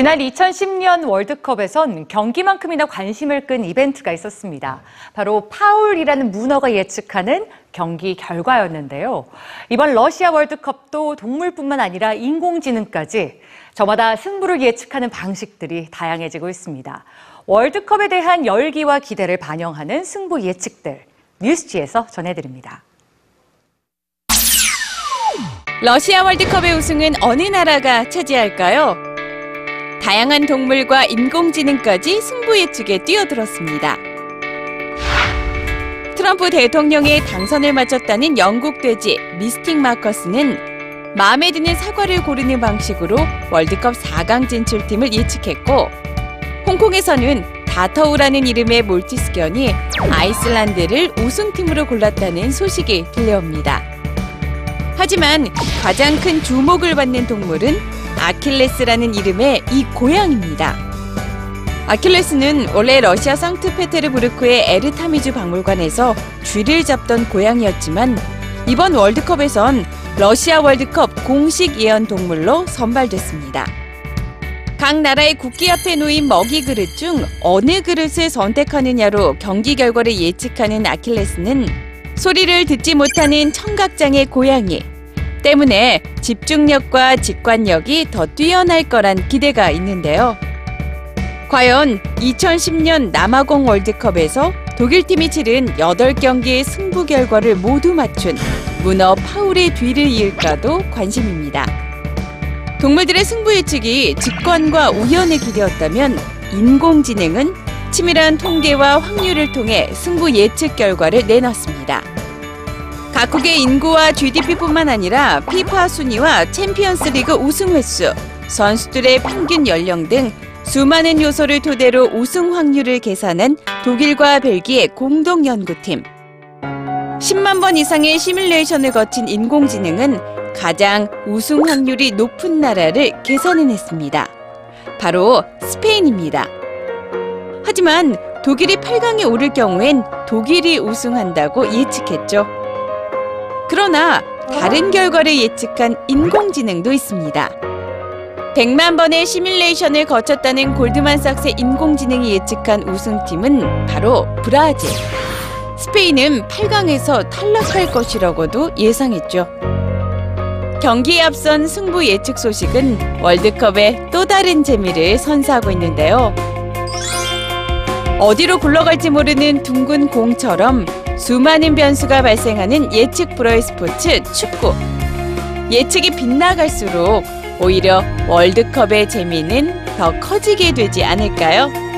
지난 2010년 월드컵에선 경기만큼이나 관심을 끈 이벤트가 있었습니다. 바로 파울이라는 문어가 예측하는 경기 결과였는데요. 이번 러시아 월드컵도 동물뿐만 아니라 인공지능까지 저마다 승부를 예측하는 방식들이 다양해지고 있습니다. 월드컵에 대한 열기와 기대를 반영하는 승부 예측들 뉴스지에서 전해드립니다. 러시아 월드컵의 우승은 어느 나라가 차지할까요? 다양한 동물과 인공지능까지 승부 예측에 뛰어들었습니다. 트럼프 대통령의 당선을 마쳤다는 영국 돼지 미스틱 마커스는 마음에 드는 사과를 고르는 방식으로 월드컵 4강 진출팀을 예측했고 홍콩에서는 다터우라는 이름의 몰티스견이 아이슬란드를 우승팀으로 골랐다는 소식이 들려옵니다. 하지만 가장 큰 주목을 받는 동물은 아킬레스라는 이름의 이 고양입니다. 아킬레스는 원래 러시아 상트페테르부르크의 에르타미주 박물관에서 쥐를 잡던 고양이였지만 이번 월드컵에선 러시아 월드컵 공식 예언 동물로 선발됐습니다. 각 나라의 국기 앞에 놓인 먹이 그릇 중 어느 그릇을 선택하느냐로 경기 결과를 예측하는 아킬레스는 소리를 듣지 못하는 청각장애 고양이 때문에 집중력과 직관력이 더 뛰어날 거란 기대가 있는데요. 과연 2010년 남아공 월드컵에서 독일팀이 치른 8경기의 승부 결과를 모두 맞춘 문어 파울의 뒤를 이을까도 관심입니다. 동물들의 승부 예측이 직관과 우연에 기대었다면 인공지능은 치밀한 통계와 확률을 통해 승부 예측 결과를 내놨습니다. 각국의 인구와 GDP뿐만 아니라 피파 순위와 챔피언스 리그 우승 횟수, 선수들의 평균 연령 등 수많은 요소를 토대로 우승 확률을 계산한 독일과 벨기에 공동 연구팀. 10만 번 이상의 시뮬레이션을 거친 인공지능은 가장 우승 확률이 높은 나라를 계산해냈습니다. 바로 스페인입니다. 하지만 독일이 8강에 오를 경우엔 독일이 우승한다고 예측했죠. 그러나 다른 결과를 예측한 인공지능도 있습니다. 100만 번의 시뮬레이션을 거쳤다는 골드만삭스의 인공지능이 예측한 우승팀은 바로 브라질. 스페인은 8강에서 탈락할 것이라고도 예상했죠. 경기에 앞선 승부 예측 소식은 월드컵의 또 다른 재미를 선사하고 있는데요. 어디로 굴러갈지 모르는 둥근 공처럼 수많은 변수가 발생하는 예측 불허의 스포츠 축구. 예측이 빗나갈수록 오히려 월드컵의 재미는 더 커지게 되지 않을까요?